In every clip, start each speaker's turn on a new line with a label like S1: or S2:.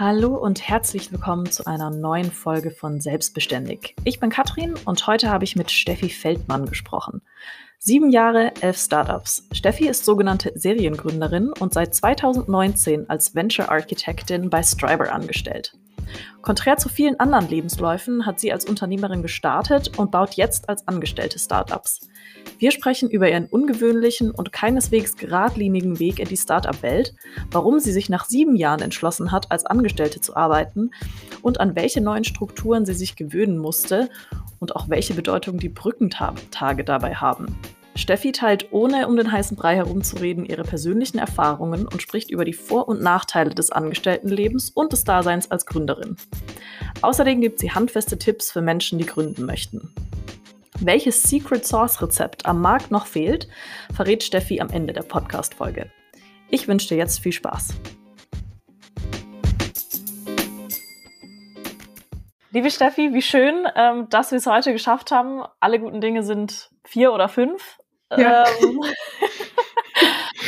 S1: Hallo und herzlich willkommen zu einer neuen Folge von Selbstbeständig. Ich bin Katrin und heute habe ich mit Steffi Feldmann gesprochen. Sieben Jahre, elf Startups. Steffi ist sogenannte Seriengründerin und seit 2019 als Venture Architektin bei Striber angestellt. Konträr zu vielen anderen Lebensläufen hat sie als Unternehmerin gestartet und baut jetzt als Angestellte Startups. Wir sprechen über ihren ungewöhnlichen und keineswegs geradlinigen Weg in die Startup-Welt, warum sie sich nach sieben Jahren entschlossen hat, als Angestellte zu arbeiten und an welche neuen Strukturen sie sich gewöhnen musste und auch welche Bedeutung die Brückentage dabei haben. Steffi teilt, ohne um den heißen Brei herumzureden, ihre persönlichen Erfahrungen und spricht über die Vor- und Nachteile des Angestelltenlebens und des Daseins als Gründerin. Außerdem gibt sie handfeste Tipps für Menschen, die gründen möchten. Welches Secret Sauce Rezept am Markt noch fehlt, verrät Steffi am Ende der Podcast-Folge. Ich wünsche dir jetzt viel Spaß. Liebe Steffi, wie schön, ähm, dass wir es heute geschafft haben. Alle guten Dinge sind vier oder fünf. Ja. Ähm,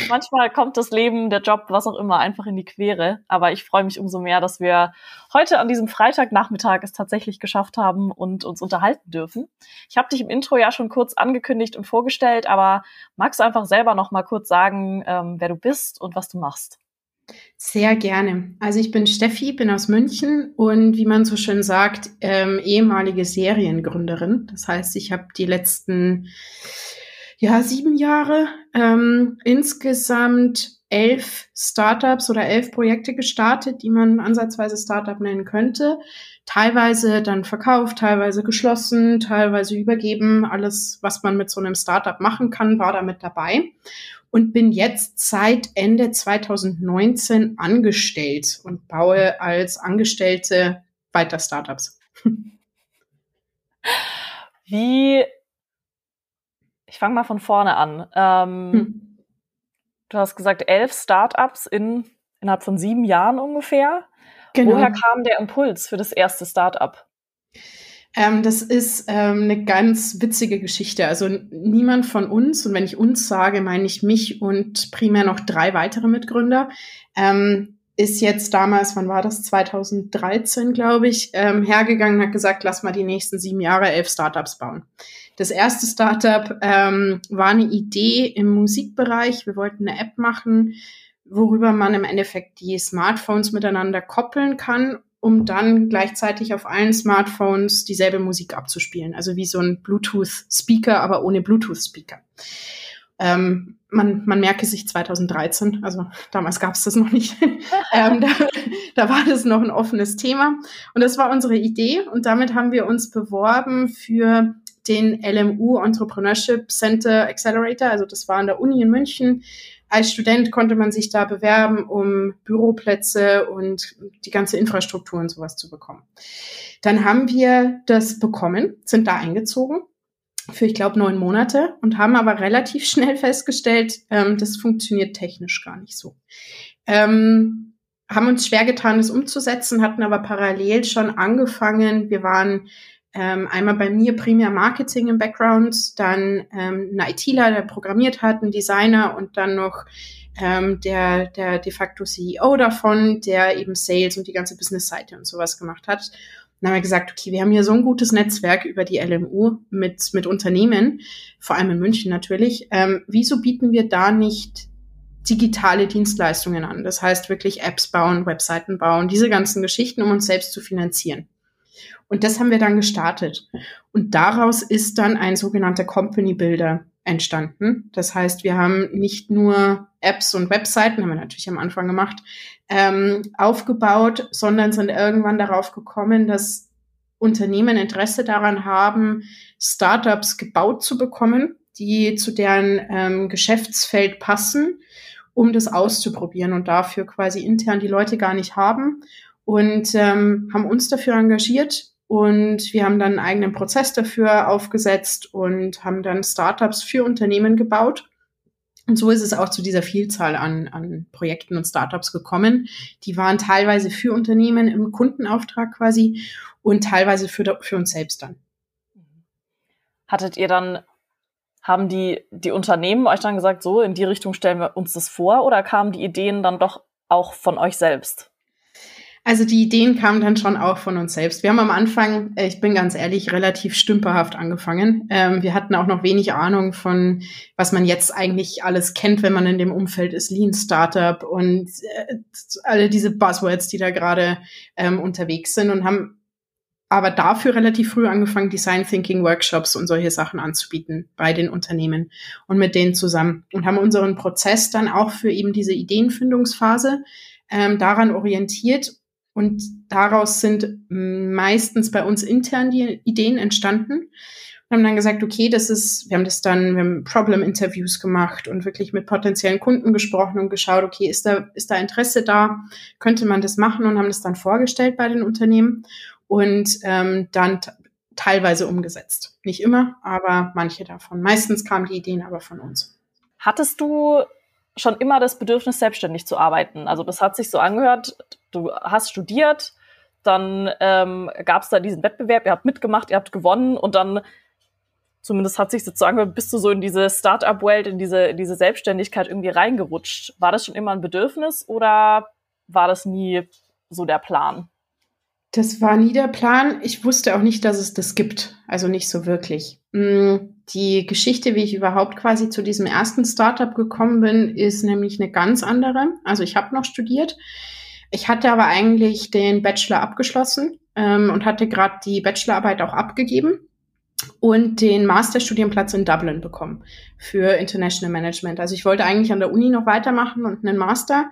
S1: manchmal kommt das Leben, der Job, was auch immer, einfach in die Quere. Aber ich freue mich umso mehr, dass wir heute an diesem Freitagnachmittag es tatsächlich geschafft haben und uns unterhalten dürfen. Ich habe dich im Intro ja schon kurz angekündigt und vorgestellt, aber magst du einfach selber noch mal kurz sagen, ähm, wer du bist und was du machst?
S2: Sehr gerne. Also ich bin Steffi, bin aus München und wie man so schön sagt, ähm, ehemalige Seriengründerin. Das heißt, ich habe die letzten ja, sieben Jahre, ähm, insgesamt elf Startups oder elf Projekte gestartet, die man ansatzweise Startup nennen könnte. Teilweise dann verkauft, teilweise geschlossen, teilweise übergeben. Alles, was man mit so einem Startup machen kann, war damit dabei. Und bin jetzt seit Ende 2019 angestellt und baue als Angestellte weiter Startups.
S1: Wie ich fange mal von vorne an. Ähm, hm. Du hast gesagt, elf Startups in, innerhalb von sieben Jahren ungefähr. Genau. Woher kam der Impuls für das erste Startup?
S2: Ähm, das ist ähm, eine ganz witzige Geschichte. Also niemand von uns, und wenn ich uns sage, meine ich mich und primär noch drei weitere Mitgründer, ähm, ist jetzt damals, wann war das? 2013, glaube ich, ähm, hergegangen und hat gesagt, lass mal die nächsten sieben Jahre elf Startups bauen. Das erste Startup ähm, war eine Idee im Musikbereich. Wir wollten eine App machen, worüber man im Endeffekt die Smartphones miteinander koppeln kann, um dann gleichzeitig auf allen Smartphones dieselbe Musik abzuspielen. Also wie so ein Bluetooth-Speaker, aber ohne Bluetooth-Speaker. Ähm, man, man merke sich 2013, also damals gab es das noch nicht. ähm, da, da war das noch ein offenes Thema. Und das war unsere Idee. Und damit haben wir uns beworben für den LMU Entrepreneurship Center Accelerator. Also das war an der Uni in München. Als Student konnte man sich da bewerben, um Büroplätze und die ganze Infrastruktur und sowas zu bekommen. Dann haben wir das bekommen, sind da eingezogen für, ich glaube, neun Monate und haben aber relativ schnell festgestellt, ähm, das funktioniert technisch gar nicht so. Ähm, haben uns schwer getan, das umzusetzen, hatten aber parallel schon angefangen. Wir waren ähm, einmal bei mir primär Marketing im Background, dann ähm, ein ITler, der programmiert hat, ein Designer und dann noch ähm, der, der de facto CEO davon, der eben Sales und die ganze Business-Seite und sowas gemacht hat. Dann haben wir gesagt, okay, wir haben hier so ein gutes Netzwerk über die LMU mit, mit Unternehmen, vor allem in München natürlich. Ähm, wieso bieten wir da nicht digitale Dienstleistungen an? Das heißt wirklich Apps bauen, Webseiten bauen, diese ganzen Geschichten, um uns selbst zu finanzieren. Und das haben wir dann gestartet. Und daraus ist dann ein sogenannter Company Builder entstanden. Das heißt, wir haben nicht nur Apps und Webseiten, haben wir natürlich am Anfang gemacht, ähm, aufgebaut, sondern sind irgendwann darauf gekommen, dass Unternehmen Interesse daran haben, Startups gebaut zu bekommen, die zu deren ähm, Geschäftsfeld passen, um das auszuprobieren und dafür quasi intern die Leute gar nicht haben und ähm, haben uns dafür engagiert und wir haben dann einen eigenen Prozess dafür aufgesetzt und haben dann Startups für Unternehmen gebaut. Und so ist es auch zu dieser Vielzahl an, an Projekten und Startups gekommen. Die waren teilweise für Unternehmen im Kundenauftrag quasi und teilweise für, für uns selbst dann.
S1: Hattet ihr dann, haben die, die Unternehmen euch dann gesagt, so in die Richtung stellen wir uns das vor oder kamen die Ideen dann doch auch von euch selbst?
S2: Also die Ideen kamen dann schon auch von uns selbst. Wir haben am Anfang, äh, ich bin ganz ehrlich, relativ stümperhaft angefangen. Ähm, wir hatten auch noch wenig Ahnung von, was man jetzt eigentlich alles kennt, wenn man in dem Umfeld ist, Lean Startup und äh, alle diese Buzzwords, die da gerade ähm, unterwegs sind und haben aber dafür relativ früh angefangen, Design Thinking Workshops und solche Sachen anzubieten bei den Unternehmen und mit denen zusammen und haben unseren Prozess dann auch für eben diese Ideenfindungsphase ähm, daran orientiert und daraus sind meistens bei uns intern die Ideen entstanden. Und haben dann gesagt, okay, das ist, wir haben das dann, wir haben Problem-Interviews gemacht und wirklich mit potenziellen Kunden gesprochen und geschaut, okay, ist da, ist da Interesse da? Könnte man das machen? Und haben das dann vorgestellt bei den Unternehmen und ähm, dann teilweise umgesetzt. Nicht immer, aber manche davon. Meistens kamen die Ideen aber von uns.
S1: Hattest du schon immer das Bedürfnis, selbstständig zu arbeiten? Also das hat sich so angehört, du hast studiert, dann ähm, gab es da diesen Wettbewerb, ihr habt mitgemacht, ihr habt gewonnen und dann, zumindest hat sich so bist du so in diese Startup-Welt, in diese, in diese Selbstständigkeit irgendwie reingerutscht. War das schon immer ein Bedürfnis oder war das nie so der Plan?
S2: Das war nie der Plan. Ich wusste auch nicht, dass es das gibt. Also nicht so wirklich. Mm, die Geschichte, wie ich überhaupt quasi zu diesem ersten Startup gekommen bin, ist nämlich eine ganz andere. Also ich habe noch studiert. Ich hatte aber eigentlich den Bachelor abgeschlossen ähm, und hatte gerade die Bachelorarbeit auch abgegeben und den Masterstudienplatz in Dublin bekommen für International Management. Also ich wollte eigentlich an der Uni noch weitermachen und einen Master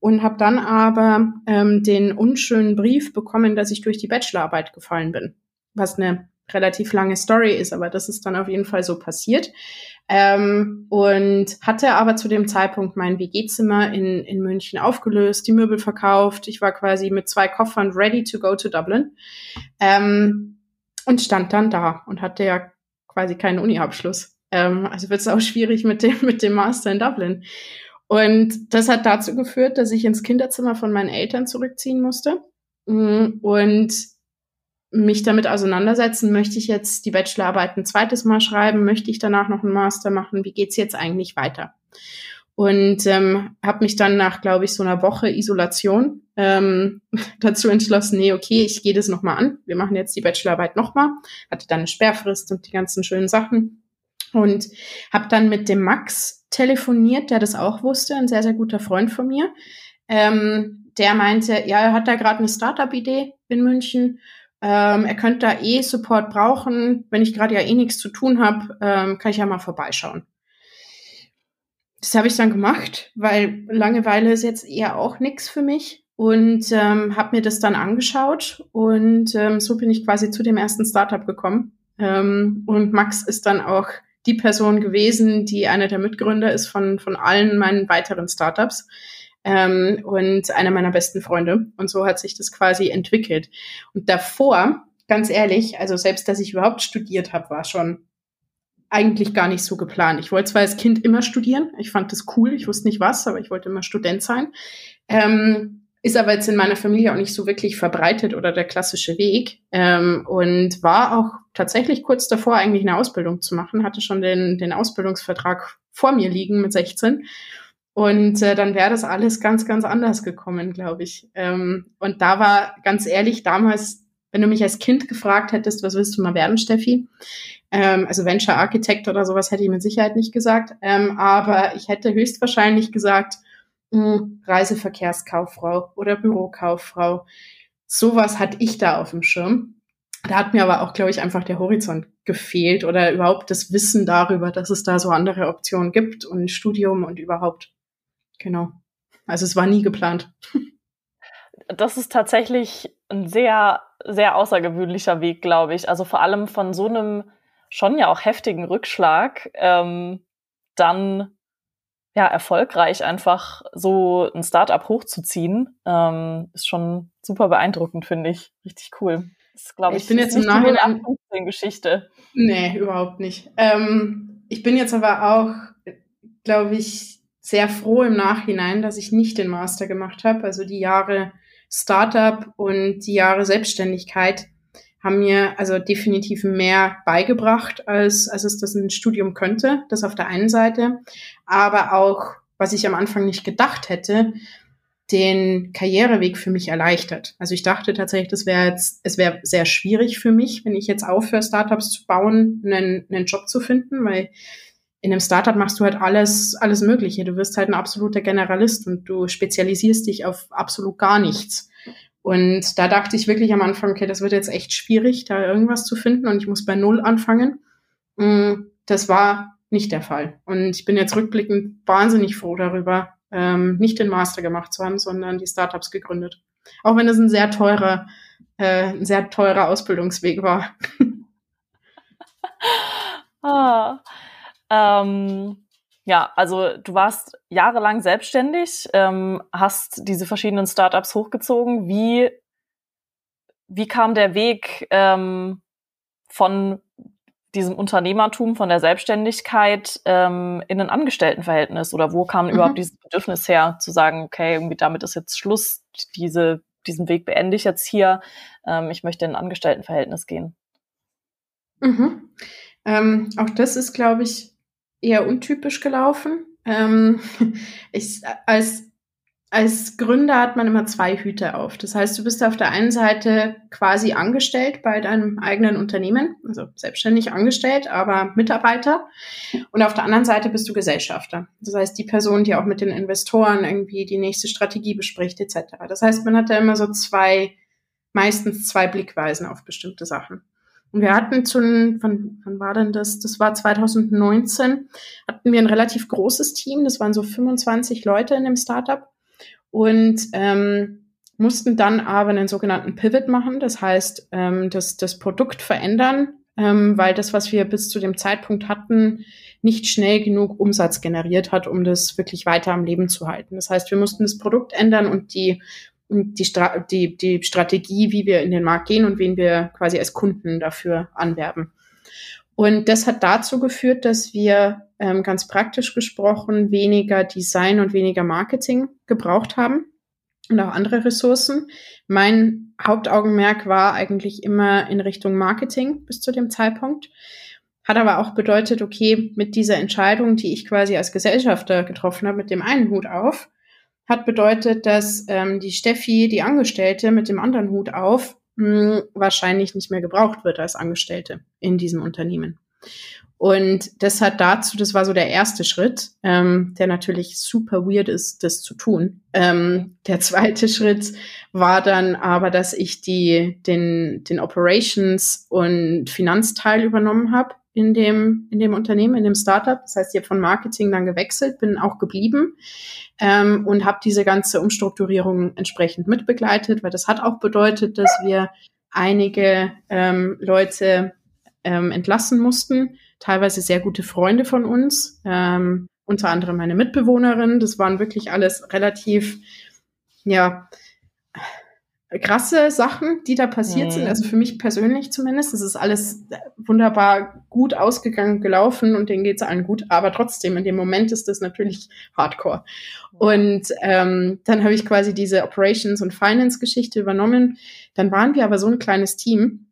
S2: und habe dann aber ähm, den unschönen Brief bekommen, dass ich durch die Bachelorarbeit gefallen bin, was eine relativ lange Story ist, aber das ist dann auf jeden Fall so passiert. Ähm, und hatte aber zu dem Zeitpunkt mein WG-Zimmer in, in München aufgelöst, die Möbel verkauft. Ich war quasi mit zwei Koffern ready to go to Dublin ähm, und stand dann da und hatte ja quasi keinen Uni-Abschluss. Ähm, also wird es auch schwierig mit dem, mit dem Master in Dublin. Und das hat dazu geführt, dass ich ins Kinderzimmer von meinen Eltern zurückziehen musste mm, und mich damit auseinandersetzen, möchte ich jetzt die Bachelorarbeit ein zweites Mal schreiben, möchte ich danach noch einen Master machen, wie geht's jetzt eigentlich weiter? Und ähm, habe mich dann nach, glaube ich, so einer Woche Isolation ähm, dazu entschlossen, nee, okay, ich gehe das nochmal an. Wir machen jetzt die Bachelorarbeit nochmal. Hatte dann eine Sperrfrist und die ganzen schönen Sachen. Und habe dann mit dem Max telefoniert, der das auch wusste, ein sehr, sehr guter Freund von mir. Ähm, der meinte, ja, er hat da gerade eine Startup-Idee in München. Ähm, er könnte da eh Support brauchen. Wenn ich gerade ja eh nichts zu tun habe, ähm, kann ich ja mal vorbeischauen. Das habe ich dann gemacht, weil Langeweile ist jetzt eher auch nichts für mich und ähm, habe mir das dann angeschaut und ähm, so bin ich quasi zu dem ersten Startup gekommen. Ähm, und Max ist dann auch die Person gewesen, die einer der Mitgründer ist von, von allen meinen weiteren Startups ähm, und einer meiner besten Freunde. Und so hat sich das quasi entwickelt. Und davor, ganz ehrlich, also selbst, dass ich überhaupt studiert habe, war schon eigentlich gar nicht so geplant. Ich wollte zwar als Kind immer studieren, ich fand das cool, ich wusste nicht was, aber ich wollte immer Student sein. Ähm, ist aber jetzt in meiner Familie auch nicht so wirklich verbreitet oder der klassische Weg. Ähm, und war auch tatsächlich kurz davor, eigentlich eine Ausbildung zu machen, hatte schon den, den Ausbildungsvertrag vor mir liegen mit 16. Und äh, dann wäre das alles ganz, ganz anders gekommen, glaube ich. Ähm, und da war ganz ehrlich damals, wenn du mich als Kind gefragt hättest, was willst du mal werden, Steffi? Ähm, also Venture Architect oder sowas hätte ich mit Sicherheit nicht gesagt. Ähm, aber ich hätte höchstwahrscheinlich gesagt, Reiseverkehrskauffrau oder Bürokauffrau. Sowas hatte ich da auf dem Schirm. Da hat mir aber auch, glaube ich, einfach der Horizont gefehlt oder überhaupt das Wissen darüber, dass es da so andere Optionen gibt und ein Studium und überhaupt. Genau. Also es war nie geplant.
S1: Das ist tatsächlich ein sehr, sehr außergewöhnlicher Weg, glaube ich. Also vor allem von so einem schon ja auch heftigen Rückschlag ähm, dann ja, erfolgreich einfach so ein Startup hochzuziehen, ähm, ist schon super beeindruckend, finde ich. Richtig cool.
S2: Das glaube ich. Ich bin jetzt im Nachhinein Geschichte. Nee, überhaupt nicht. Ähm, ich bin jetzt aber auch, glaube ich, sehr froh im Nachhinein, dass ich nicht den Master gemacht habe. Also die Jahre Startup und die Jahre Selbstständigkeit haben mir also definitiv mehr beigebracht, als, als es das ein Studium könnte. Das auf der einen Seite. Aber auch, was ich am Anfang nicht gedacht hätte, den Karriereweg für mich erleichtert. Also ich dachte tatsächlich, das wäre jetzt, es wäre sehr schwierig für mich, wenn ich jetzt aufhöre, Startups zu bauen, einen, einen Job zu finden, weil in einem Startup machst du halt alles, alles Mögliche. Du wirst halt ein absoluter Generalist und du spezialisierst dich auf absolut gar nichts. Und da dachte ich wirklich am Anfang, okay, das wird jetzt echt schwierig, da irgendwas zu finden und ich muss bei Null anfangen. Mm, das war nicht der Fall. Und ich bin jetzt rückblickend wahnsinnig froh darüber, ähm, nicht den Master gemacht zu haben, sondern die Startups gegründet. Auch wenn es ein sehr teurer, äh, ein sehr teurer Ausbildungsweg war.
S1: ah, ähm, ja, also du warst jahrelang selbstständig, ähm, hast diese verschiedenen Startups hochgezogen. Wie, wie kam der Weg ähm, von diesem Unternehmertum, von der Selbstständigkeit ähm, in ein Angestelltenverhältnis? Oder wo kam mhm. überhaupt dieses Bedürfnis her, zu sagen, okay, irgendwie damit ist jetzt Schluss, diese, diesen Weg beende ich jetzt hier, ähm, ich möchte in ein Angestelltenverhältnis gehen?
S2: Mhm. Ähm, auch das ist, glaube ich, eher untypisch gelaufen. Ähm, ich, als als Gründer hat man immer zwei Hüte auf. Das heißt, du bist auf der einen Seite quasi angestellt bei deinem eigenen Unternehmen, also selbstständig angestellt, aber Mitarbeiter. Und auf der anderen Seite bist du Gesellschafter. Das heißt, die Person, die auch mit den Investoren irgendwie die nächste Strategie bespricht, etc. Das heißt, man hat da immer so zwei, meistens zwei Blickweisen auf bestimmte Sachen. Und wir hatten zu, wann, wann war denn das? Das war 2019, hatten wir ein relativ großes Team. Das waren so 25 Leute in dem Startup und ähm, mussten dann aber einen sogenannten Pivot machen, das heißt, ähm, das, das Produkt verändern, ähm, weil das, was wir bis zu dem Zeitpunkt hatten, nicht schnell genug Umsatz generiert hat, um das wirklich weiter am Leben zu halten. Das heißt, wir mussten das Produkt ändern und die, die, Stra die, die Strategie, wie wir in den Markt gehen und wen wir quasi als Kunden dafür anwerben. Und das hat dazu geführt, dass wir ähm, ganz praktisch gesprochen weniger Design und weniger Marketing gebraucht haben und auch andere Ressourcen. Mein Hauptaugenmerk war eigentlich immer in Richtung Marketing bis zu dem Zeitpunkt. Hat aber auch bedeutet, okay, mit dieser Entscheidung, die ich quasi als Gesellschafter getroffen habe, mit dem einen Hut auf, hat bedeutet, dass ähm, die Steffi, die Angestellte, mit dem anderen Hut auf, mh, wahrscheinlich nicht mehr gebraucht wird als Angestellte in diesem Unternehmen. Und das hat dazu, das war so der erste Schritt, ähm, der natürlich super weird ist, das zu tun. Ähm, der zweite Schritt war dann aber, dass ich die, den, den Operations- und Finanzteil übernommen habe in dem, in dem Unternehmen, in dem Startup. Das heißt, ich habe von Marketing dann gewechselt, bin auch geblieben ähm, und habe diese ganze Umstrukturierung entsprechend mitbegleitet, weil das hat auch bedeutet, dass wir einige ähm, Leute ähm, entlassen mussten, teilweise sehr gute Freunde von uns, ähm, unter anderem meine Mitbewohnerin. Das waren wirklich alles relativ, ja, krasse Sachen, die da passiert mhm. sind. Also für mich persönlich zumindest. Das ist alles wunderbar gut ausgegangen, gelaufen und denen geht es allen gut. Aber trotzdem, in dem Moment ist das natürlich Hardcore. Und ähm, dann habe ich quasi diese Operations- und Finance-Geschichte übernommen. Dann waren wir aber so ein kleines Team,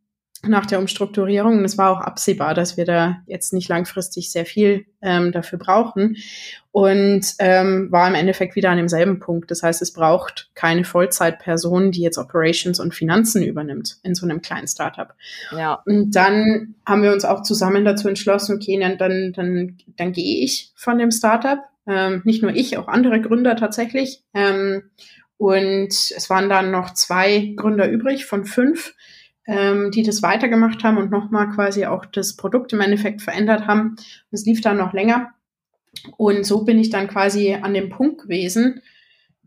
S2: nach der Umstrukturierung. Und es war auch absehbar, dass wir da jetzt nicht langfristig sehr viel ähm, dafür brauchen. Und ähm, war im Endeffekt wieder an demselben Punkt. Das heißt, es braucht keine Vollzeitperson, die jetzt Operations und Finanzen übernimmt in so einem kleinen Startup. Ja. Und dann haben wir uns auch zusammen dazu entschlossen, okay, dann, dann, dann, dann gehe ich von dem Startup. Ähm, nicht nur ich, auch andere Gründer tatsächlich. Ähm, und es waren dann noch zwei Gründer übrig von fünf ähm, die das weitergemacht haben und nochmal quasi auch das Produkt im Endeffekt verändert haben. Das lief dann noch länger. Und so bin ich dann quasi an dem Punkt gewesen,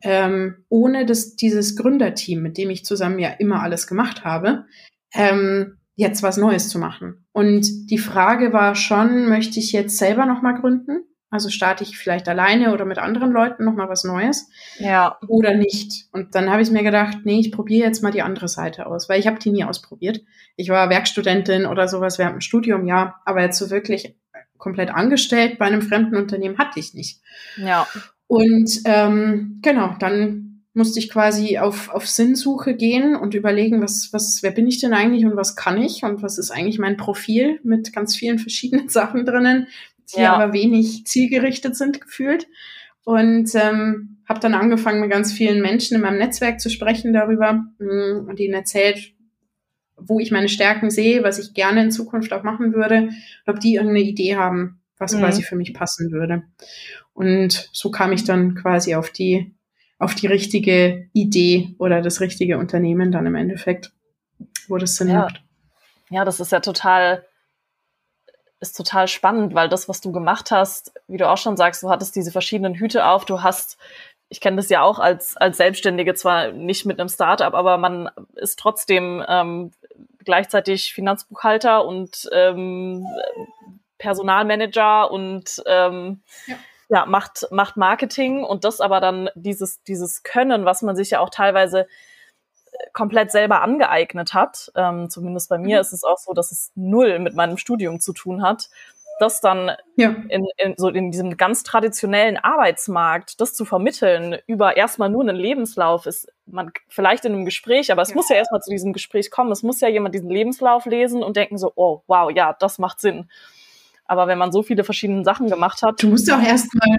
S2: ähm, ohne das, dieses Gründerteam, mit dem ich zusammen ja immer alles gemacht habe, ähm, jetzt was Neues zu machen. Und die Frage war schon, möchte ich jetzt selber nochmal gründen? Also starte ich vielleicht alleine oder mit anderen Leuten nochmal was Neues. Ja. Oder nicht. Und dann habe ich mir gedacht, nee, ich probiere jetzt mal die andere Seite aus, weil ich habe die nie ausprobiert. Ich war Werkstudentin oder sowas während dem Studium, ja, aber jetzt so wirklich komplett angestellt bei einem fremden Unternehmen hatte ich nicht. Ja. Und ähm, genau, dann musste ich quasi auf, auf Sinnsuche gehen und überlegen, was, was, wer bin ich denn eigentlich und was kann ich und was ist eigentlich mein Profil mit ganz vielen verschiedenen Sachen drinnen, die ja. aber wenig zielgerichtet sind gefühlt. und ähm, habe dann angefangen, mit ganz vielen Menschen in meinem Netzwerk zu sprechen darüber mh, und ihnen erzählt, wo ich meine Stärken sehe, was ich gerne in Zukunft auch machen würde und ob die irgendeine Idee haben, was mhm. quasi für mich passen würde. Und so kam ich dann quasi auf die, auf die richtige Idee oder das richtige Unternehmen dann im Endeffekt, wo das Sinn
S1: ja.
S2: macht.
S1: Ja, das ist ja total, ist total spannend, weil das, was du gemacht hast, wie du auch schon sagst, du hattest diese verschiedenen Hüte auf, du hast ich kenne das ja auch als, als Selbstständige, zwar nicht mit einem Startup, aber man ist trotzdem ähm, gleichzeitig Finanzbuchhalter und ähm, Personalmanager und ähm, ja. ja. macht, macht Marketing und das aber dann dieses, dieses Können, was man sich ja auch teilweise komplett selber angeeignet hat. Ähm, zumindest bei mir mhm. ist es auch so, dass es null mit meinem Studium zu tun hat das dann ja. in, in, so in diesem ganz traditionellen Arbeitsmarkt, das zu vermitteln über erstmal nur einen Lebenslauf, ist man vielleicht in einem Gespräch, aber es ja. muss ja erstmal zu diesem Gespräch kommen. Es muss ja jemand diesen Lebenslauf lesen und denken so, oh, wow, ja, das macht Sinn. Aber wenn man so viele verschiedene Sachen gemacht hat.
S2: Du musst auch erstmal,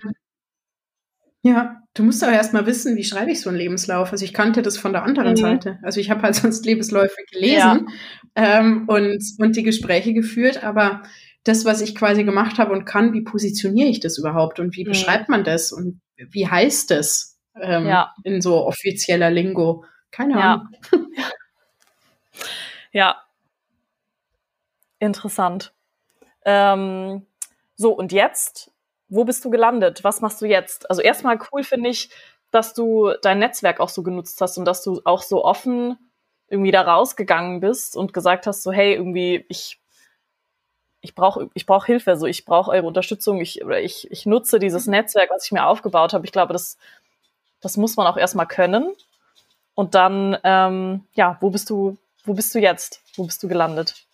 S2: ja, du musst auch erstmal wissen, wie schreibe ich so einen Lebenslauf. Also ich kannte das von der anderen mhm. Seite. Also ich habe halt sonst Lebensläufe gelesen ja. ähm, und, und die Gespräche geführt, aber das, was ich quasi gemacht habe und kann, wie positioniere ich das überhaupt und wie mhm. beschreibt man das und wie heißt es ähm, ja. in so offizieller Lingo? Keine Ahnung.
S1: Ja. ja. Interessant. Ähm, so, und jetzt, wo bist du gelandet? Was machst du jetzt? Also erstmal cool finde ich, dass du dein Netzwerk auch so genutzt hast und dass du auch so offen irgendwie da rausgegangen bist und gesagt hast, so hey, irgendwie, ich ich brauche ich brauch Hilfe, so ich brauche eure Unterstützung, ich, oder ich, ich nutze dieses Netzwerk, was ich mir aufgebaut habe. Ich glaube, das, das muss man auch erstmal können. Und dann, ähm, ja, wo bist du, wo bist du jetzt? Wo bist du gelandet?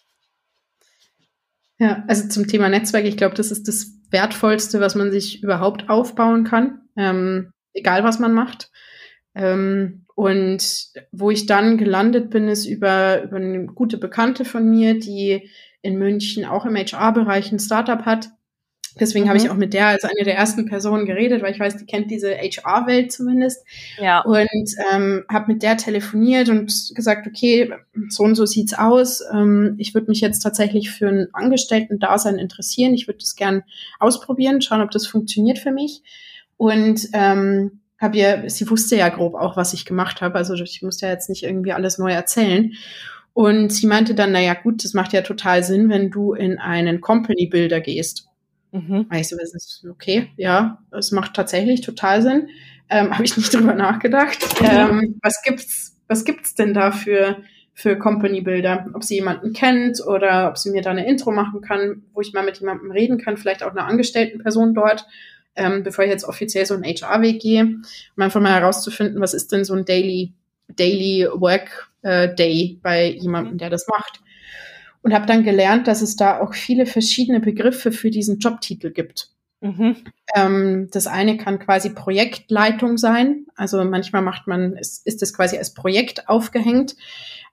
S2: Ja, also zum Thema Netzwerk, ich glaube, das ist das Wertvollste, was man sich überhaupt aufbauen kann, ähm, egal was man macht. Ähm, und wo ich dann gelandet bin, ist über, über eine gute Bekannte von mir, die in München auch im HR-Bereich ein Startup hat. Deswegen mhm. habe ich mhm. auch mit der als eine der ersten Personen geredet, weil ich weiß, die kennt diese HR-Welt zumindest. Ja. Und ähm, habe mit der telefoniert und gesagt, okay, so und so sieht's aus. Ähm, ich würde mich jetzt tatsächlich für ein Angestellten-Dasein interessieren. Ich würde das gern ausprobieren, schauen, ob das funktioniert für mich. Und ähm, habe ihr, sie wusste ja grob auch, was ich gemacht habe. Also ich musste ja jetzt nicht irgendwie alles neu erzählen. Und sie meinte dann, naja, gut, das macht ja total Sinn, wenn du in einen Company Builder gehst. Mhm. Ich so, okay, ja, es macht tatsächlich total Sinn. Ähm, Habe ich nicht drüber nachgedacht. Ähm, was gibt's, was gibt's denn da für, für Company Builder? Ob sie jemanden kennt oder ob sie mir da eine Intro machen kann, wo ich mal mit jemandem reden kann, vielleicht auch einer angestellten Person dort, ähm, bevor ich jetzt offiziell so einen HR-Weg gehe, um einfach mal herauszufinden, was ist denn so ein Daily, Daily Work äh, Day bei jemandem, der das macht. Und habe dann gelernt, dass es da auch viele verschiedene Begriffe für diesen Jobtitel gibt. Mhm. Ähm, das eine kann quasi Projektleitung sein. Also manchmal macht man, ist, ist das quasi als Projekt aufgehängt.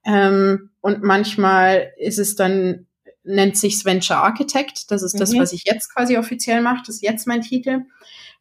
S2: Ähm, und manchmal ist es dann, nennt sich Venture Architect. Das ist mhm. das, was ich jetzt quasi offiziell mache. Das ist jetzt mein Titel.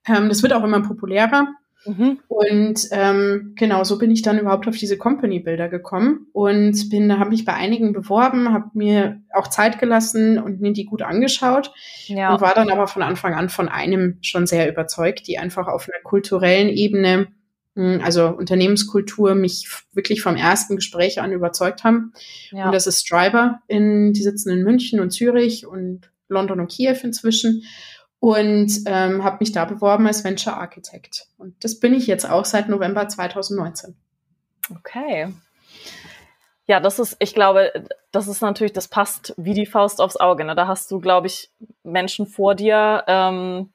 S2: Ähm, das wird auch immer populärer. Mhm. Und ähm, genau, so bin ich dann überhaupt auf diese Company-Bilder gekommen und bin, da habe mich bei einigen beworben, habe mir auch Zeit gelassen und mir die gut angeschaut ja. und war dann aber von Anfang an von einem schon sehr überzeugt, die einfach auf einer kulturellen Ebene, hm, also Unternehmenskultur, mich wirklich vom ersten Gespräch an überzeugt haben. Ja. Und das ist Striber, in, die sitzen in München und Zürich und London und Kiew inzwischen und ähm, habe mich da beworben als Venture Architect. Und das bin ich jetzt auch seit November 2019.
S1: Okay. Ja, das ist, ich glaube, das ist natürlich, das passt wie die Faust aufs Auge. Ne? Da hast du, glaube ich, Menschen vor dir, ähm,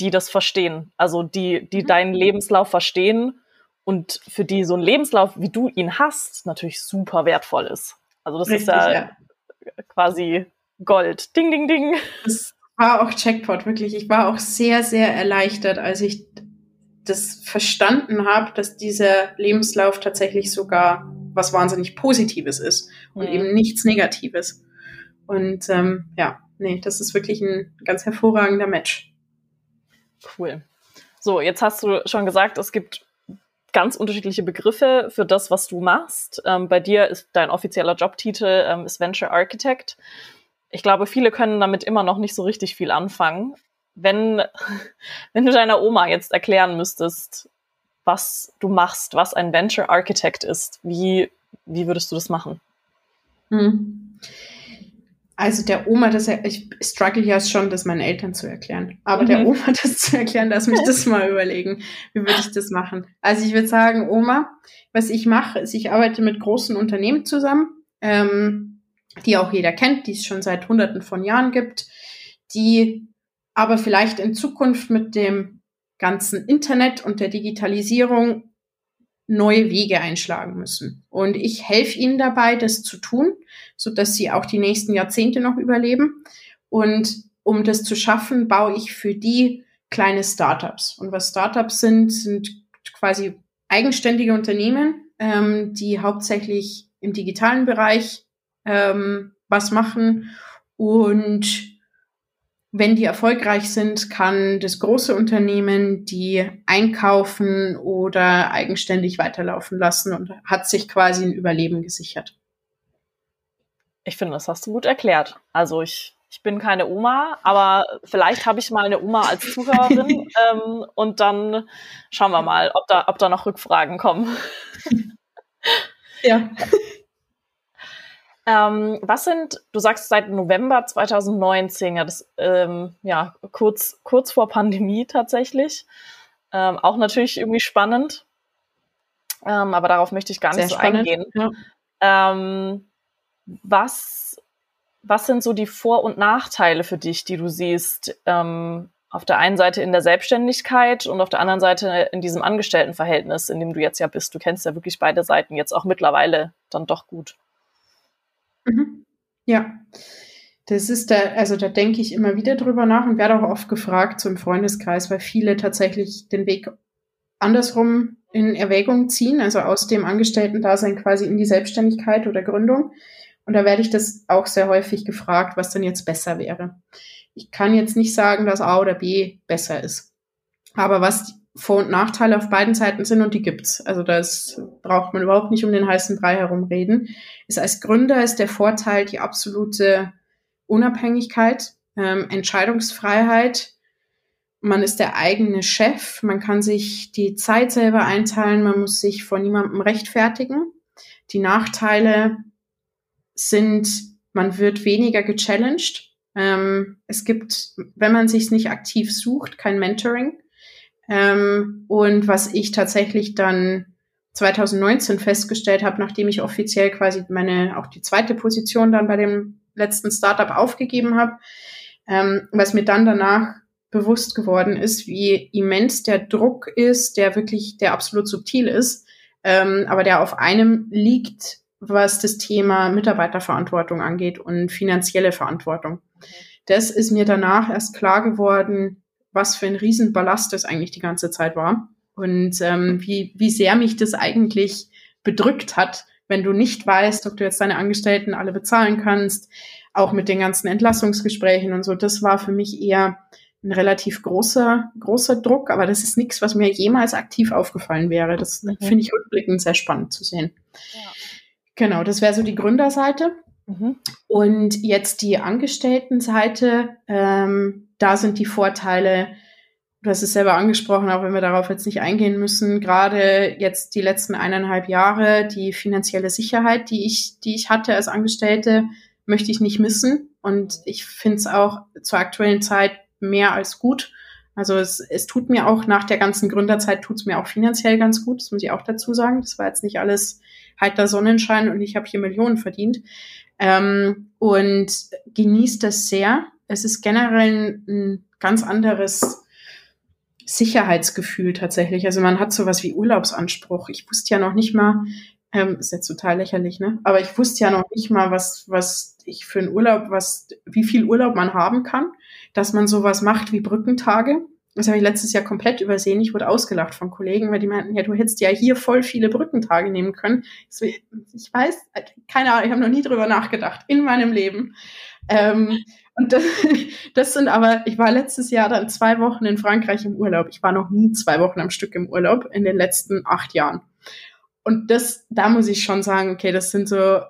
S1: die das verstehen. Also die, die mhm. deinen Lebenslauf verstehen und für die so ein Lebenslauf, wie du ihn hast, natürlich super wertvoll ist. Also das Richtig, ist ja, ja, quasi Gold. Ding, ding, ding.
S2: Das war auch Checkpot, wirklich. Ich war auch sehr, sehr erleichtert, als ich das verstanden habe, dass dieser Lebenslauf tatsächlich sogar was wahnsinnig Positives ist und mhm. eben nichts Negatives. Und ähm, ja, nee, das ist wirklich ein ganz hervorragender Match.
S1: Cool. So, jetzt hast du schon gesagt, es gibt ganz unterschiedliche Begriffe für das, was du machst. Ähm, bei dir ist dein offizieller Jobtitel ähm, ist Venture Architect. Ich glaube, viele können damit immer noch nicht so richtig viel anfangen. Wenn, wenn du deiner Oma jetzt erklären müsstest, was du machst, was ein Venture Architect ist, wie, wie würdest du das machen?
S2: Hm. Also der Oma, das ich struggle ja schon, das meinen Eltern zu erklären. Aber mhm. der Oma das zu erklären, lass mich das mal überlegen. Wie würde ich das machen? Also ich würde sagen, Oma, was ich mache, ist, ich arbeite mit großen Unternehmen zusammen, ähm, die auch jeder kennt, die es schon seit hunderten von Jahren gibt, die aber vielleicht in Zukunft mit dem ganzen Internet und der Digitalisierung neue Wege einschlagen müssen. Und ich helfe ihnen dabei, das zu tun, so dass sie auch die nächsten Jahrzehnte noch überleben. Und um das zu schaffen, baue ich für die kleine Startups. Und was Startups sind, sind quasi eigenständige Unternehmen, ähm, die hauptsächlich im digitalen Bereich ähm, was machen und wenn die erfolgreich sind, kann das große Unternehmen die einkaufen oder eigenständig weiterlaufen lassen und hat sich quasi ein Überleben gesichert.
S1: Ich finde, das hast du gut erklärt. Also ich, ich bin keine Oma, aber vielleicht habe ich mal eine Oma als Zuhörerin ähm, und dann schauen wir mal, ob da, ob da noch Rückfragen kommen.
S2: Ja.
S1: Ähm, was sind, du sagst seit November 2019, ja, das, ähm, ja, kurz, kurz vor Pandemie tatsächlich. Ähm, auch natürlich irgendwie spannend. Ähm, aber darauf möchte ich gar nicht Sehr so spannend, eingehen. Ja. Ähm, was, was sind so die Vor- und Nachteile für dich, die du siehst? Ähm, auf der einen Seite in der Selbstständigkeit und auf der anderen Seite in diesem Angestelltenverhältnis, in dem du jetzt ja bist. Du kennst ja wirklich beide Seiten jetzt auch mittlerweile dann doch gut.
S2: Mhm. Ja. Das ist da, also da denke ich immer wieder drüber nach und werde auch oft gefragt, so im Freundeskreis, weil viele tatsächlich den Weg andersrum in Erwägung ziehen, also aus dem Angestellten-Dasein quasi in die Selbstständigkeit oder Gründung. Und da werde ich das auch sehr häufig gefragt, was denn jetzt besser wäre. Ich kann jetzt nicht sagen, dass A oder B besser ist. Aber was vor- und Nachteile auf beiden Seiten sind und die gibt's. Also das braucht man überhaupt nicht um den heißen Brei herumreden. Ist als Gründer ist der Vorteil die absolute Unabhängigkeit, ähm, Entscheidungsfreiheit. Man ist der eigene Chef. Man kann sich die Zeit selber einteilen. Man muss sich vor niemandem rechtfertigen. Die Nachteile sind, man wird weniger gechallenged. Ähm, es gibt, wenn man sich nicht aktiv sucht, kein Mentoring. Ähm, und was ich tatsächlich dann 2019 festgestellt habe, nachdem ich offiziell quasi meine auch die zweite Position dann bei dem letzten Startup aufgegeben habe, ähm, was mir dann danach bewusst geworden ist, wie immens der Druck ist, der wirklich, der absolut subtil ist, ähm, aber der auf einem liegt, was das Thema Mitarbeiterverantwortung angeht und finanzielle Verantwortung. Das ist mir danach erst klar geworden, was für ein Riesenballast das eigentlich die ganze Zeit war und ähm, wie, wie sehr mich das eigentlich bedrückt hat, wenn du nicht weißt, ob du jetzt deine Angestellten alle bezahlen kannst, auch mit den ganzen Entlassungsgesprächen und so. Das war für mich eher ein relativ großer, großer Druck, aber das ist nichts, was mir jemals aktiv aufgefallen wäre. Das mhm. finde ich rückblickend sehr spannend zu sehen. Ja. Genau, das wäre so die Gründerseite. Mhm. Und jetzt die Angestelltenseite, ähm, da sind die Vorteile, du hast es selber angesprochen, auch wenn wir darauf jetzt nicht eingehen müssen, gerade jetzt die letzten eineinhalb Jahre, die finanzielle Sicherheit, die ich, die ich hatte als Angestellte, möchte ich nicht missen. Und ich finde es auch zur aktuellen Zeit mehr als gut. Also es, es tut mir auch nach der ganzen Gründerzeit tut es mir auch finanziell ganz gut, das muss ich auch dazu sagen. Das war jetzt nicht alles heiter Sonnenschein und ich habe hier Millionen verdient. Ähm, und genießt das sehr. Es ist generell ein ganz anderes Sicherheitsgefühl tatsächlich. Also man hat sowas wie Urlaubsanspruch. Ich wusste ja noch nicht mal, ähm, ist jetzt total lächerlich, ne? Aber ich wusste ja noch nicht mal, was, was ich für einen Urlaub, was, wie viel Urlaub man haben kann, dass man sowas macht wie Brückentage. Das habe ich letztes Jahr komplett übersehen. Ich wurde ausgelacht von Kollegen, weil die meinten, ja, du hättest ja hier voll viele Brückentage nehmen können. Ich weiß, keine Ahnung, ich habe noch nie drüber nachgedacht in meinem Leben. Ähm, Und das, das sind aber, ich war letztes Jahr dann zwei Wochen in Frankreich im Urlaub. Ich war noch nie zwei Wochen am Stück im Urlaub in den letzten acht Jahren. Und das, da muss ich schon sagen, okay, das sind so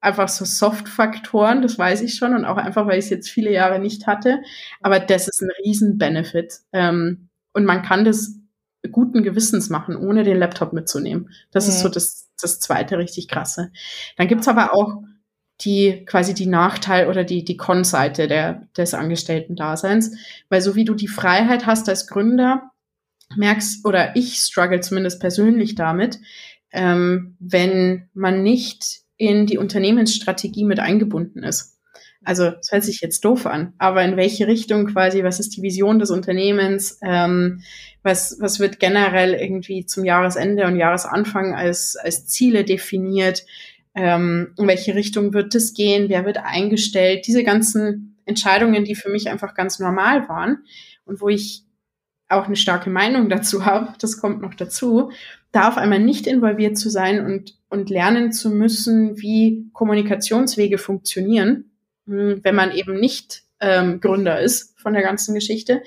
S2: einfach so Soft-Faktoren, das weiß ich schon und auch einfach, weil ich es jetzt viele Jahre nicht hatte. Aber das ist ein Riesen-Benefit. Ähm, und man kann das guten Gewissens machen, ohne den Laptop mitzunehmen. Das mhm. ist so das, das zweite richtig krasse. Dann gibt's aber auch die quasi die Nachteil oder die, die Con-Seite der, des Angestellten-Daseins. Weil so wie du die Freiheit hast als Gründer, merkst, oder ich struggle zumindest persönlich damit, ähm, wenn man nicht in die Unternehmensstrategie mit eingebunden ist. Also, das hört sich jetzt doof an, aber in welche Richtung quasi, was ist die Vision des Unternehmens, ähm, was, was wird generell irgendwie zum Jahresende und Jahresanfang als, als Ziele definiert, ähm, in welche Richtung wird es gehen, wer wird eingestellt, diese ganzen Entscheidungen, die für mich einfach ganz normal waren und wo ich auch eine starke Meinung dazu habe, das kommt noch dazu, da auf einmal nicht involviert zu sein und, und lernen zu müssen, wie Kommunikationswege funktionieren, hm, wenn man eben nicht ähm, Gründer ist von der ganzen Geschichte.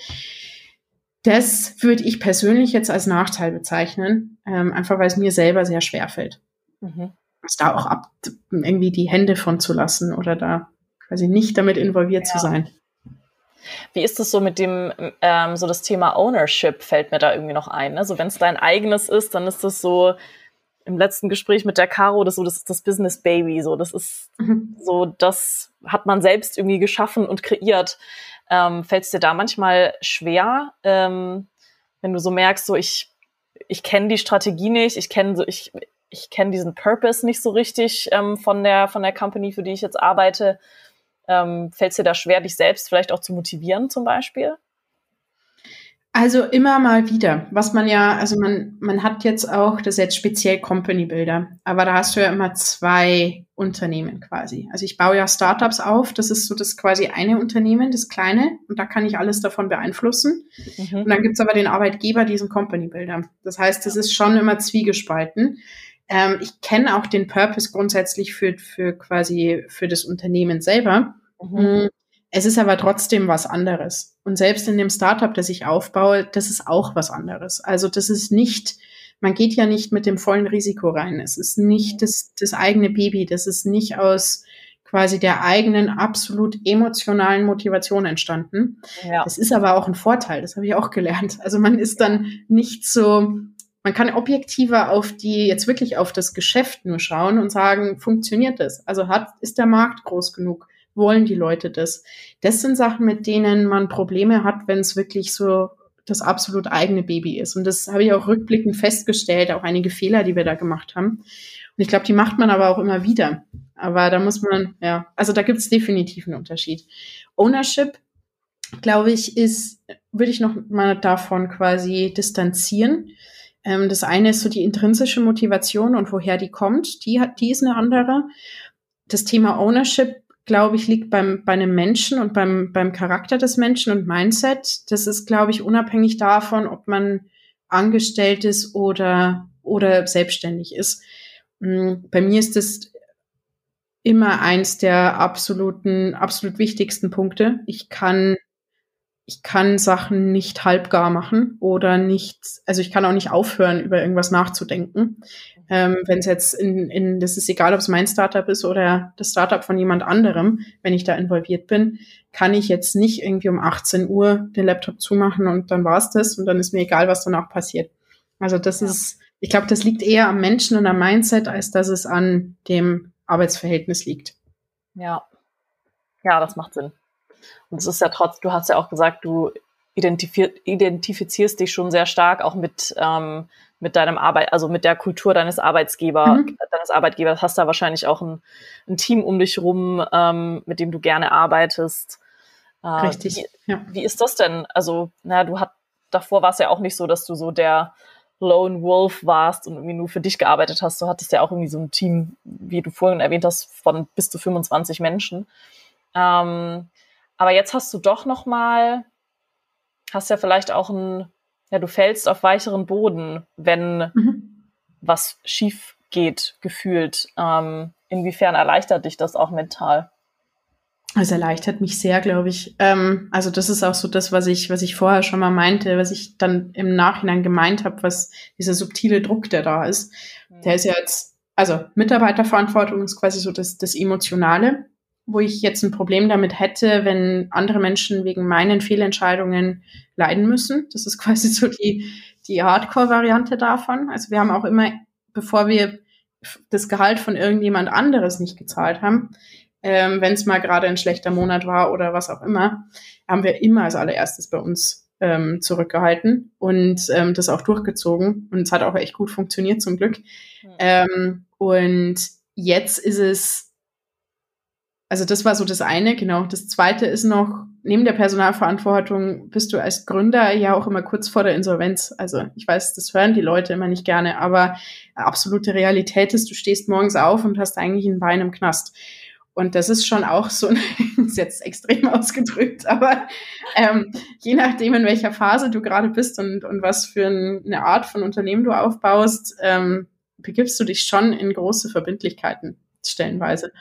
S2: Das würde ich persönlich jetzt als Nachteil bezeichnen, ähm, einfach weil es mir selber sehr schwer fällt. Mhm. Also da auch ab, irgendwie die Hände von zu lassen oder da quasi nicht damit involviert ja. zu sein.
S1: Wie ist es so mit dem, ähm, so das Thema Ownership fällt mir da irgendwie noch ein. Ne? So wenn es dein eigenes ist, dann ist das so im letzten Gespräch mit der Caro, das so das, das Business Baby, so das ist mhm. so, das hat man selbst irgendwie geschaffen und kreiert. Ähm, Fällt es dir da manchmal schwer, ähm, wenn du so merkst, so ich ich kenne die Strategie nicht, ich kenne so ich ich kenne diesen Purpose nicht so richtig ähm, von der von der Company, für die ich jetzt arbeite. Ähm, Fällt es dir da schwer, dich selbst vielleicht auch zu motivieren zum Beispiel?
S2: Also immer mal wieder. Was man ja, also man, man hat jetzt auch, das ist jetzt speziell Company Builder, aber da hast du ja immer zwei Unternehmen quasi. Also ich baue ja Startups auf, das ist so das quasi eine Unternehmen, das kleine, und da kann ich alles davon beeinflussen. Mhm. Und dann gibt's aber den Arbeitgeber, diesen Company Builder. Das heißt, das ist schon immer zwiegespalten. Ähm, ich kenne auch den Purpose grundsätzlich für, für quasi für das Unternehmen selber. Mhm. Mm, es ist aber trotzdem was anderes. Und selbst in dem Startup, das ich aufbaue, das ist auch was anderes. Also das ist nicht, man geht ja nicht mit dem vollen Risiko rein. Es ist nicht das, das eigene Baby. Das ist nicht aus quasi der eigenen absolut emotionalen Motivation entstanden. Ja. Das ist aber auch ein Vorteil. Das habe ich auch gelernt. Also man ist dann nicht so, man kann objektiver auf die, jetzt wirklich auf das Geschäft nur schauen und sagen, funktioniert das? Also hat, ist der Markt groß genug? Wollen die Leute das? Das sind Sachen, mit denen man Probleme hat, wenn es wirklich so das absolut eigene Baby ist. Und das habe ich auch rückblickend festgestellt, auch einige Fehler, die wir da gemacht haben. Und ich glaube, die macht man aber auch immer wieder. Aber da muss man, ja, also da gibt es definitiv einen Unterschied. Ownership, glaube ich, ist, würde ich noch mal davon quasi distanzieren. Ähm, das eine ist so die intrinsische Motivation und woher die kommt, die hat, die ist eine andere. Das Thema Ownership glaube ich, liegt beim, bei einem Menschen und beim, beim Charakter des Menschen und Mindset. Das ist, glaube ich, unabhängig davon, ob man angestellt ist oder, oder selbstständig ist. Mm, bei mir ist das immer eins der absoluten, absolut wichtigsten Punkte. Ich kann ich kann Sachen nicht halbgar machen oder nicht, also ich kann auch nicht aufhören, über irgendwas nachzudenken. Ähm, wenn es jetzt in, in, das ist egal, ob es mein Startup ist oder das Startup von jemand anderem, wenn ich da involviert bin, kann ich jetzt nicht irgendwie um 18 Uhr den Laptop zumachen und dann war's das und dann ist mir egal, was danach passiert. Also das ja. ist, ich glaube, das liegt eher am Menschen und am Mindset, als dass es an dem Arbeitsverhältnis liegt.
S1: Ja. Ja, das macht Sinn. Und es ist ja trotz, du hast ja auch gesagt, du identifizierst dich schon sehr stark auch mit, ähm, mit deinem Arbeit, also mit der Kultur deines Arbeitsgeber, mhm. deines Arbeitgebers. Hast da wahrscheinlich auch ein, ein Team um dich rum, ähm, mit dem du gerne arbeitest.
S2: Äh, Richtig.
S1: Wie, ja. wie ist das denn? Also, na, du hat, davor war es ja auch nicht so, dass du so der Lone Wolf warst und irgendwie nur für dich gearbeitet hast. Du hattest ja auch irgendwie so ein Team, wie du vorhin erwähnt hast, von bis zu 25 Menschen. Ähm, aber jetzt hast du doch noch mal, hast ja vielleicht auch ein, ja, du fällst auf weicheren Boden, wenn mhm. was schief geht, gefühlt. Ähm, inwiefern erleichtert dich das auch mental?
S2: Es erleichtert mich sehr, glaube ich. Ähm, also das ist auch so das, was ich, was ich vorher schon mal meinte, was ich dann im Nachhinein gemeint habe, was dieser subtile Druck, der da ist. Mhm. Der ist ja jetzt, also Mitarbeiterverantwortung ist quasi so das, das Emotionale, wo ich jetzt ein Problem damit hätte, wenn andere Menschen wegen meinen Fehlentscheidungen leiden müssen. Das ist quasi so die, die Hardcore-Variante davon. Also wir haben auch immer, bevor wir das Gehalt von irgendjemand anderes nicht gezahlt haben, ähm, wenn es mal gerade ein schlechter Monat war oder was auch immer, haben wir immer als allererstes bei uns ähm, zurückgehalten und ähm, das auch durchgezogen. Und es hat auch echt gut funktioniert zum Glück. Mhm. Ähm, und jetzt ist es, also das war so das eine, genau. Das zweite ist noch, neben der Personalverantwortung bist du als Gründer ja auch immer kurz vor der Insolvenz. Also ich weiß, das hören die Leute immer nicht gerne, aber absolute Realität ist, du stehst morgens auf und hast eigentlich ein Bein im Knast. Und das ist schon auch so, ist jetzt extrem ausgedrückt, aber ähm, je nachdem, in welcher Phase du gerade bist und, und was für ein, eine Art von Unternehmen du aufbaust, ähm, begibst du dich schon in große Verbindlichkeiten stellenweise.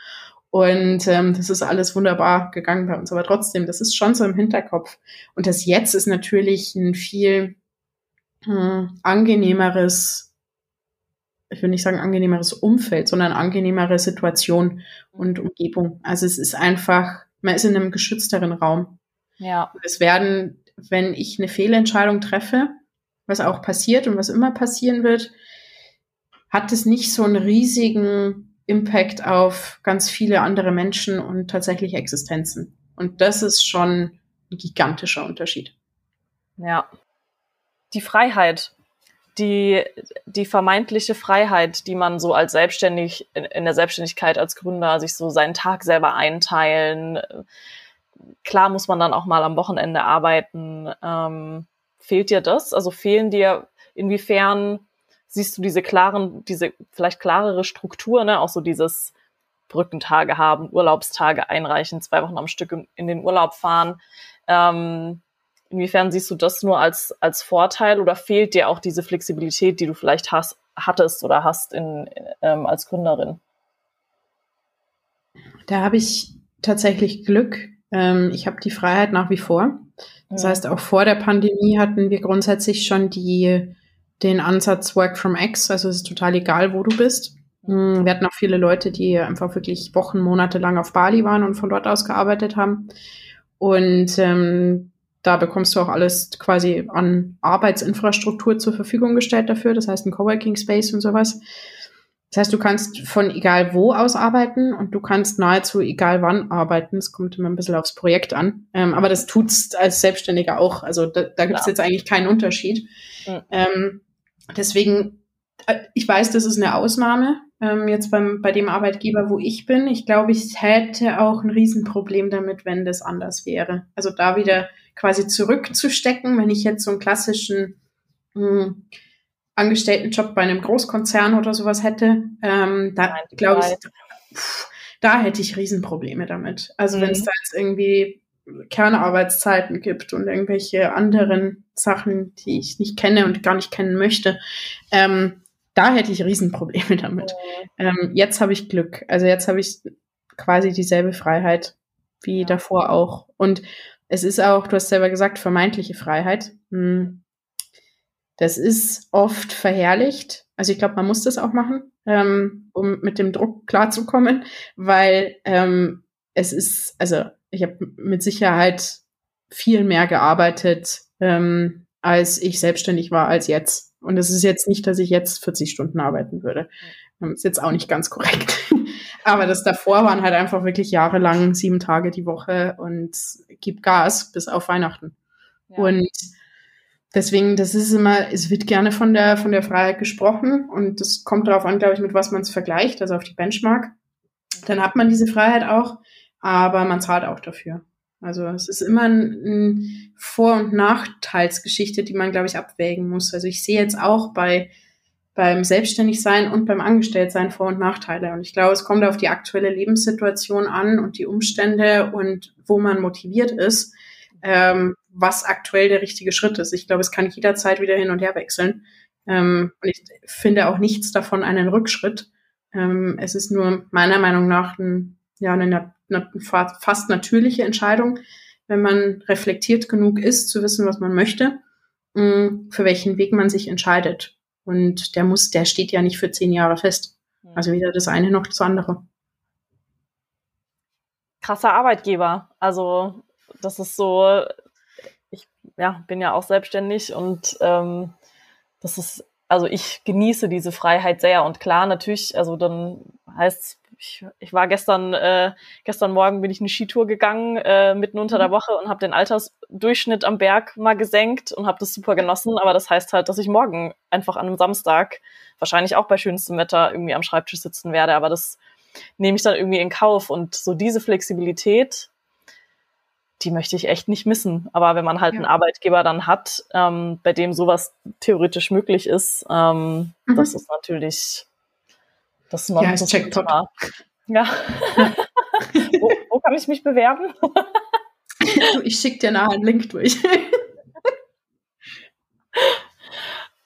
S2: Und ähm, das ist alles wunderbar gegangen bei uns. Aber trotzdem, das ist schon so im Hinterkopf. Und das Jetzt ist natürlich ein viel hm, angenehmeres ich will nicht sagen angenehmeres Umfeld, sondern angenehmere Situation und Umgebung. Also es ist einfach, man ist in einem geschützteren Raum.
S1: Ja.
S2: Es werden, wenn ich eine Fehlentscheidung treffe, was auch passiert und was immer passieren wird, hat es nicht so einen riesigen Impact auf ganz viele andere Menschen und tatsächlich Existenzen. Und das ist schon ein gigantischer Unterschied.
S1: Ja. Die Freiheit, die, die vermeintliche Freiheit, die man so als selbstständig, in, der Selbstständigkeit als Gründer sich so seinen Tag selber einteilen. Klar muss man dann auch mal am Wochenende arbeiten. Ähm, fehlt dir das? Also fehlen dir, inwiefern siehst du diese klaren, diese vielleicht klarere Struktur, ne? auch so dieses Brückentage haben, Urlaubstage einreichen, zwei Wochen am Stück in den Urlaub fahren. Ähm, Inwiefern siehst du das nur als, als Vorteil oder fehlt dir auch diese Flexibilität, die du vielleicht hast, hattest oder hast in, ähm, als Gründerin?
S2: Da habe ich tatsächlich Glück. Ähm, ich habe die Freiheit nach wie vor. Das heißt, auch vor der Pandemie hatten wir grundsätzlich schon die, den Ansatz Work from X. Also es ist total egal, wo du bist. Mm, wir hatten auch viele Leute, die einfach wirklich Wochen, Monate lang auf Bali waren und von dort aus gearbeitet haben. Und ähm, da bekommst du auch alles quasi an Arbeitsinfrastruktur zur Verfügung gestellt dafür, das heißt ein Coworking Space und sowas. Das heißt, du kannst von egal wo aus arbeiten und du kannst nahezu egal wann arbeiten. Es kommt immer ein bisschen aufs Projekt an. Ähm, aber das tut's als Selbstständiger auch. Also da, da gibt's ja. jetzt eigentlich keinen Unterschied. Mhm. Ähm, deswegen, äh, ich weiß, das ist eine Ausnahme ähm, jetzt beim, bei dem Arbeitgeber, wo ich bin. Ich glaube, ich hätte auch ein Riesenproblem damit, wenn das anders wäre. Also da wieder quasi zurückzustecken, wenn ich jetzt so einen klassischen mh, hm, Angestelltenjob bei einem Großkonzern oder sowas hätte, ähm, da glaube ich, pff, da hätte ich Riesenprobleme damit. Also mhm. wenn es da jetzt irgendwie Kernarbeitszeiten gibt und irgendwelche anderen Sachen, die ich nicht kenne und gar nicht kennen möchte, ähm, da hätte ich Riesenprobleme damit. Ähm, jetzt habe ich Glück. Also jetzt habe ich quasi dieselbe Freiheit wie ja. davor auch. Und es ist auch, du hast selber gesagt, vermeintliche Freiheit. Hm. Das ist oft verherrlicht. Also ich glaube, man muss das auch machen, ähm, um mit dem Druck klarzukommen, weil ähm, es ist, also ich habe mit Sicherheit viel mehr gearbeitet, ähm, als ich selbstständig war, als jetzt. Und es ist jetzt nicht, dass ich jetzt 40 Stunden arbeiten würde. Das ist jetzt auch nicht ganz korrekt. Aber das davor waren halt einfach wirklich jahrelang sieben Tage die Woche und gib Gas bis auf Weihnachten. Ja. Und deswegen, das ist immer, es wird gerne von der, von der Freiheit gesprochen und das kommt darauf an, glaube ich, mit was man es vergleicht, also auf die Benchmark. Dann hat man diese Freiheit auch, aber man zahlt auch dafür. Also es ist immer ein, ein Vor- und Nachteilsgeschichte, die man, glaube ich, abwägen muss. Also ich sehe jetzt auch bei beim Selbstständigsein und beim Angestelltsein Vor- und Nachteile. Und ich glaube, es kommt auf die aktuelle Lebenssituation an und die Umstände und wo man motiviert ist, ähm, was aktuell der richtige Schritt ist. Ich glaube, es kann jederzeit wieder hin und her wechseln. Ähm, und ich finde auch nichts davon einen Rückschritt. Ähm, es ist nur meiner Meinung nach ein, ja, eine eine fast natürliche Entscheidung, wenn man reflektiert genug ist, zu wissen, was man möchte, mm, für welchen Weg man sich entscheidet. Und der muss, der steht ja nicht für zehn Jahre fest. Also weder das eine noch das andere.
S1: Krasser Arbeitgeber. Also das ist so, ich ja, bin ja auch selbstständig und ähm, das ist, also ich genieße diese Freiheit sehr und klar natürlich, also dann heißt ich, ich war gestern, äh, gestern Morgen bin ich eine Skitour gegangen, äh, mitten unter der mhm. Woche und habe den Altersdurchschnitt am Berg mal gesenkt und habe das super genossen. Aber das heißt halt, dass ich morgen einfach an einem Samstag wahrscheinlich auch bei schönstem Wetter irgendwie am Schreibtisch sitzen werde. Aber das nehme ich dann irgendwie in Kauf. Und so diese Flexibilität, die möchte ich echt nicht missen. Aber wenn man halt ja. einen Arbeitgeber dann hat, ähm, bei dem sowas theoretisch möglich ist, ähm, mhm. das ist natürlich das ist noch ja, ist Jackpot. Ja. wo, wo, kann ich mich bewerben?
S2: ich schicke dir nachher einen Link durch.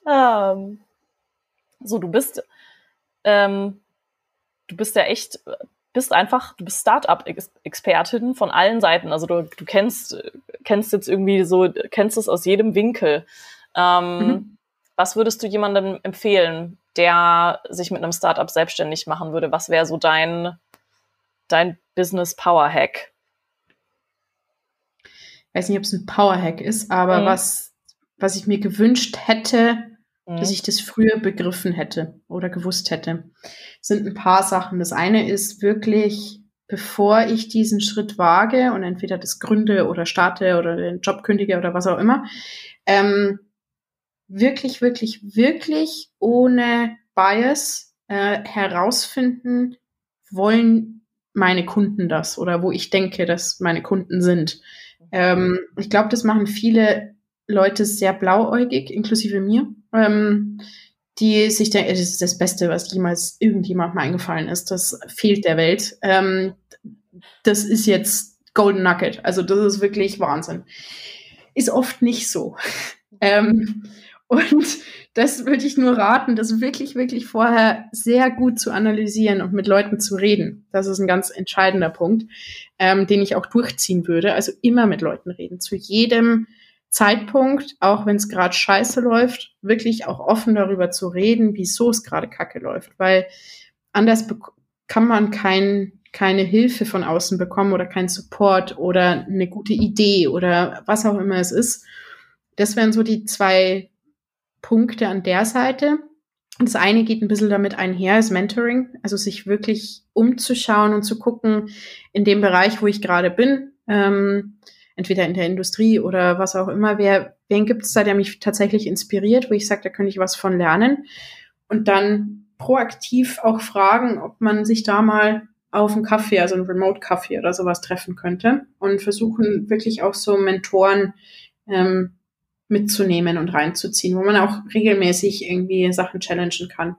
S1: ähm, so, du bist, ähm, du bist ja echt, bist einfach, du bist Startup-Expertin von allen Seiten. Also du, du kennst, kennst jetzt irgendwie so, kennst es aus jedem Winkel. Ähm, mhm. Was würdest du jemandem empfehlen, der sich mit einem Startup selbstständig machen würde? Was wäre so dein, dein Business Power Hack?
S2: Ich weiß nicht, ob es ein Power Hack ist, aber mhm. was, was ich mir gewünscht hätte, mhm. dass ich das früher begriffen hätte oder gewusst hätte, sind ein paar Sachen. Das eine ist wirklich, bevor ich diesen Schritt wage und entweder das gründe oder starte oder den Job kündige oder was auch immer, ähm, wirklich, wirklich, wirklich ohne Bias äh, herausfinden, wollen meine Kunden das oder wo ich denke, dass meine Kunden sind. Ähm, ich glaube, das machen viele Leute sehr blauäugig, inklusive mir, ähm, die sich denken, das ist das Beste, was jemals irgendjemandem eingefallen ist. Das fehlt der Welt. Ähm, das ist jetzt Golden Nugget. Also das ist wirklich Wahnsinn. Ist oft nicht so. ähm, und das würde ich nur raten, das wirklich, wirklich vorher sehr gut zu analysieren und mit Leuten zu reden. Das ist ein ganz entscheidender Punkt, ähm, den ich auch durchziehen würde. Also immer mit Leuten reden. Zu jedem Zeitpunkt, auch wenn es gerade scheiße läuft, wirklich auch offen darüber zu reden, wieso es gerade kacke läuft. Weil anders kann man kein, keine Hilfe von außen bekommen oder keinen Support oder eine gute Idee oder was auch immer es ist. Das wären so die zwei Punkte an der Seite. Das eine geht ein bisschen damit einher, ist Mentoring, also sich wirklich umzuschauen und zu gucken, in dem Bereich, wo ich gerade bin, ähm, entweder in der Industrie oder was auch immer, wer, wen gibt es da, der mich tatsächlich inspiriert, wo ich sage, da könnte ich was von lernen. Und dann proaktiv auch fragen, ob man sich da mal auf einen Kaffee, also einen Remote-Kaffee oder sowas treffen könnte und versuchen wirklich auch so Mentoren ähm, mitzunehmen und reinzuziehen, wo man auch regelmäßig irgendwie Sachen challengen kann.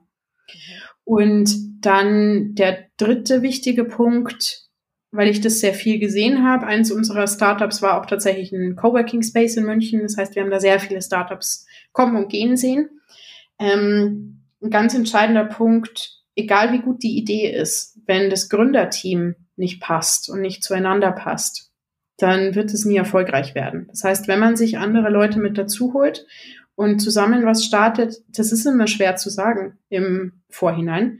S2: Und dann der dritte wichtige Punkt, weil ich das sehr viel gesehen habe, eins unserer Startups war auch tatsächlich ein Coworking Space in München. Das heißt, wir haben da sehr viele Startups kommen und gehen sehen. Ähm, ein ganz entscheidender Punkt, egal wie gut die Idee ist, wenn das Gründerteam nicht passt und nicht zueinander passt, dann wird es nie erfolgreich werden. Das heißt, wenn man sich andere Leute mit dazu holt und zusammen was startet, das ist immer schwer zu sagen im Vorhinein.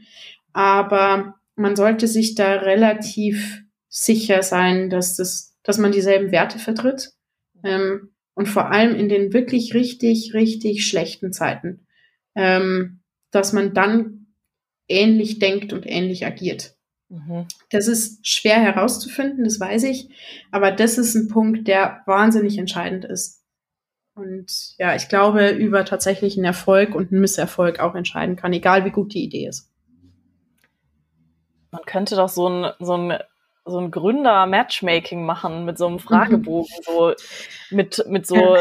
S2: Aber man sollte sich da relativ sicher sein, dass das, dass man dieselben Werte vertritt. Ähm, und vor allem in den wirklich richtig, richtig schlechten Zeiten, ähm, dass man dann ähnlich denkt und ähnlich agiert. Mhm. Das ist schwer herauszufinden, das weiß ich. Aber das ist ein Punkt, der wahnsinnig entscheidend ist. Und ja, ich glaube, über tatsächlich einen Erfolg und einen Misserfolg auch entscheiden kann, egal wie gut die Idee ist.
S1: Man könnte doch so ein, so ein, so ein Gründer-Matchmaking machen mit so einem Fragebogen, mhm. so mit, mit so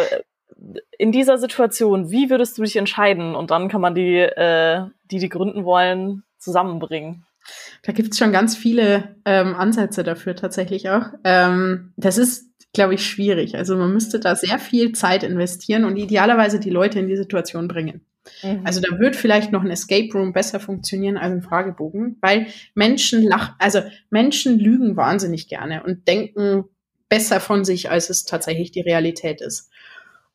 S1: in dieser Situation, wie würdest du dich entscheiden? Und dann kann man die, äh, die, die gründen wollen, zusammenbringen.
S2: Da gibt es schon ganz viele ähm, Ansätze dafür tatsächlich auch. Ähm, das ist, glaube ich, schwierig. Also man müsste da sehr viel Zeit investieren und idealerweise die Leute in die Situation bringen. Mhm. Also da wird vielleicht noch ein Escape Room besser funktionieren als ein Fragebogen, weil Menschen lach, also Menschen lügen wahnsinnig gerne und denken besser von sich, als es tatsächlich die Realität ist.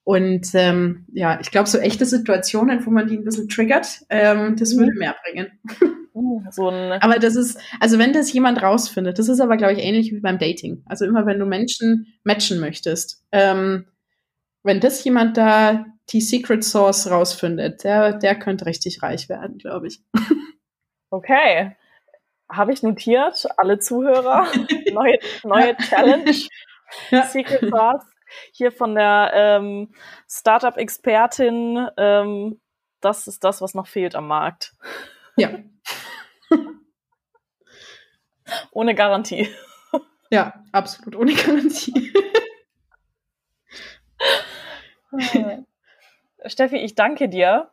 S2: Und ähm, ja, ich glaube, so echte Situationen, wo man die ein bisschen triggert, ähm, das würde mhm. mehr bringen. Uh, so aber das ist, also wenn das jemand rausfindet, das ist aber, glaube ich, ähnlich wie beim Dating. Also immer, wenn du Menschen matchen möchtest, ähm, wenn das jemand da die Secret Source rausfindet, der, der könnte richtig reich werden, glaube ich.
S1: Okay. Habe ich notiert, alle Zuhörer. neue, neue Challenge. Ja. Secret Source. Hier von der ähm, Startup-Expertin. Ähm, das ist das, was noch fehlt am Markt.
S2: Ja.
S1: Ohne Garantie.
S2: Ja, absolut ohne Garantie.
S1: Steffi, ich danke dir.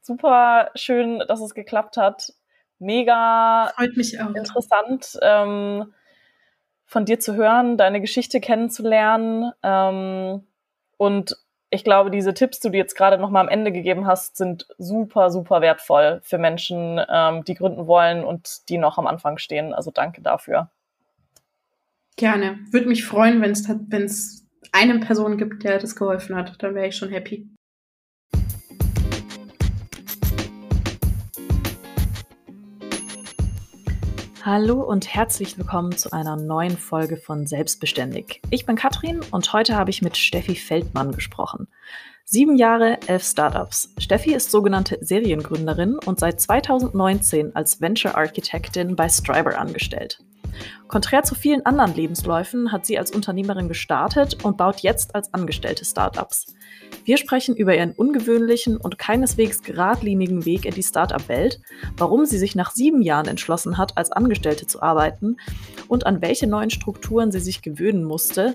S1: Super schön, dass es geklappt hat. Mega
S2: Freut mich auch.
S1: interessant, ähm, von dir zu hören, deine Geschichte kennenzulernen. Ähm, und ich glaube, diese Tipps, die du jetzt gerade noch mal am Ende gegeben hast, sind super, super wertvoll für Menschen, ähm, die gründen wollen und die noch am Anfang stehen. Also danke dafür.
S2: Gerne. Würde mich freuen, wenn es eine Person gibt, der das geholfen hat. Dann wäre ich schon happy.
S1: Hallo und herzlich willkommen zu einer neuen Folge von Selbstbeständig. Ich bin Katrin und heute habe ich mit Steffi Feldmann gesprochen. Sieben Jahre, elf Startups. Steffi ist sogenannte Seriengründerin und seit 2019 als Venture Architektin bei Striber angestellt. Konträr zu vielen anderen Lebensläufen hat sie als Unternehmerin gestartet und baut jetzt als Angestellte Startups. Wir sprechen über ihren ungewöhnlichen und keineswegs geradlinigen Weg in die Startup-Welt, warum sie sich nach sieben Jahren entschlossen hat, als Angestellte zu arbeiten und an welche neuen Strukturen sie sich gewöhnen musste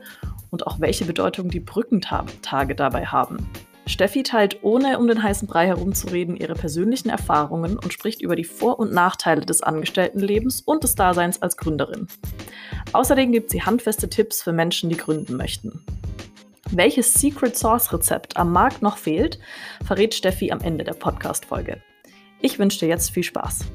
S1: und auch welche Bedeutung die Brückentage dabei haben. Steffi teilt ohne um den heißen Brei herumzureden ihre persönlichen Erfahrungen und spricht über die Vor- und Nachteile des Angestelltenlebens und des Daseins als Gründerin. Außerdem gibt sie handfeste Tipps für Menschen, die gründen möchten. Welches Secret Sauce Rezept am Markt noch fehlt, verrät Steffi am Ende der Podcast-Folge. Ich wünsche dir jetzt viel Spaß.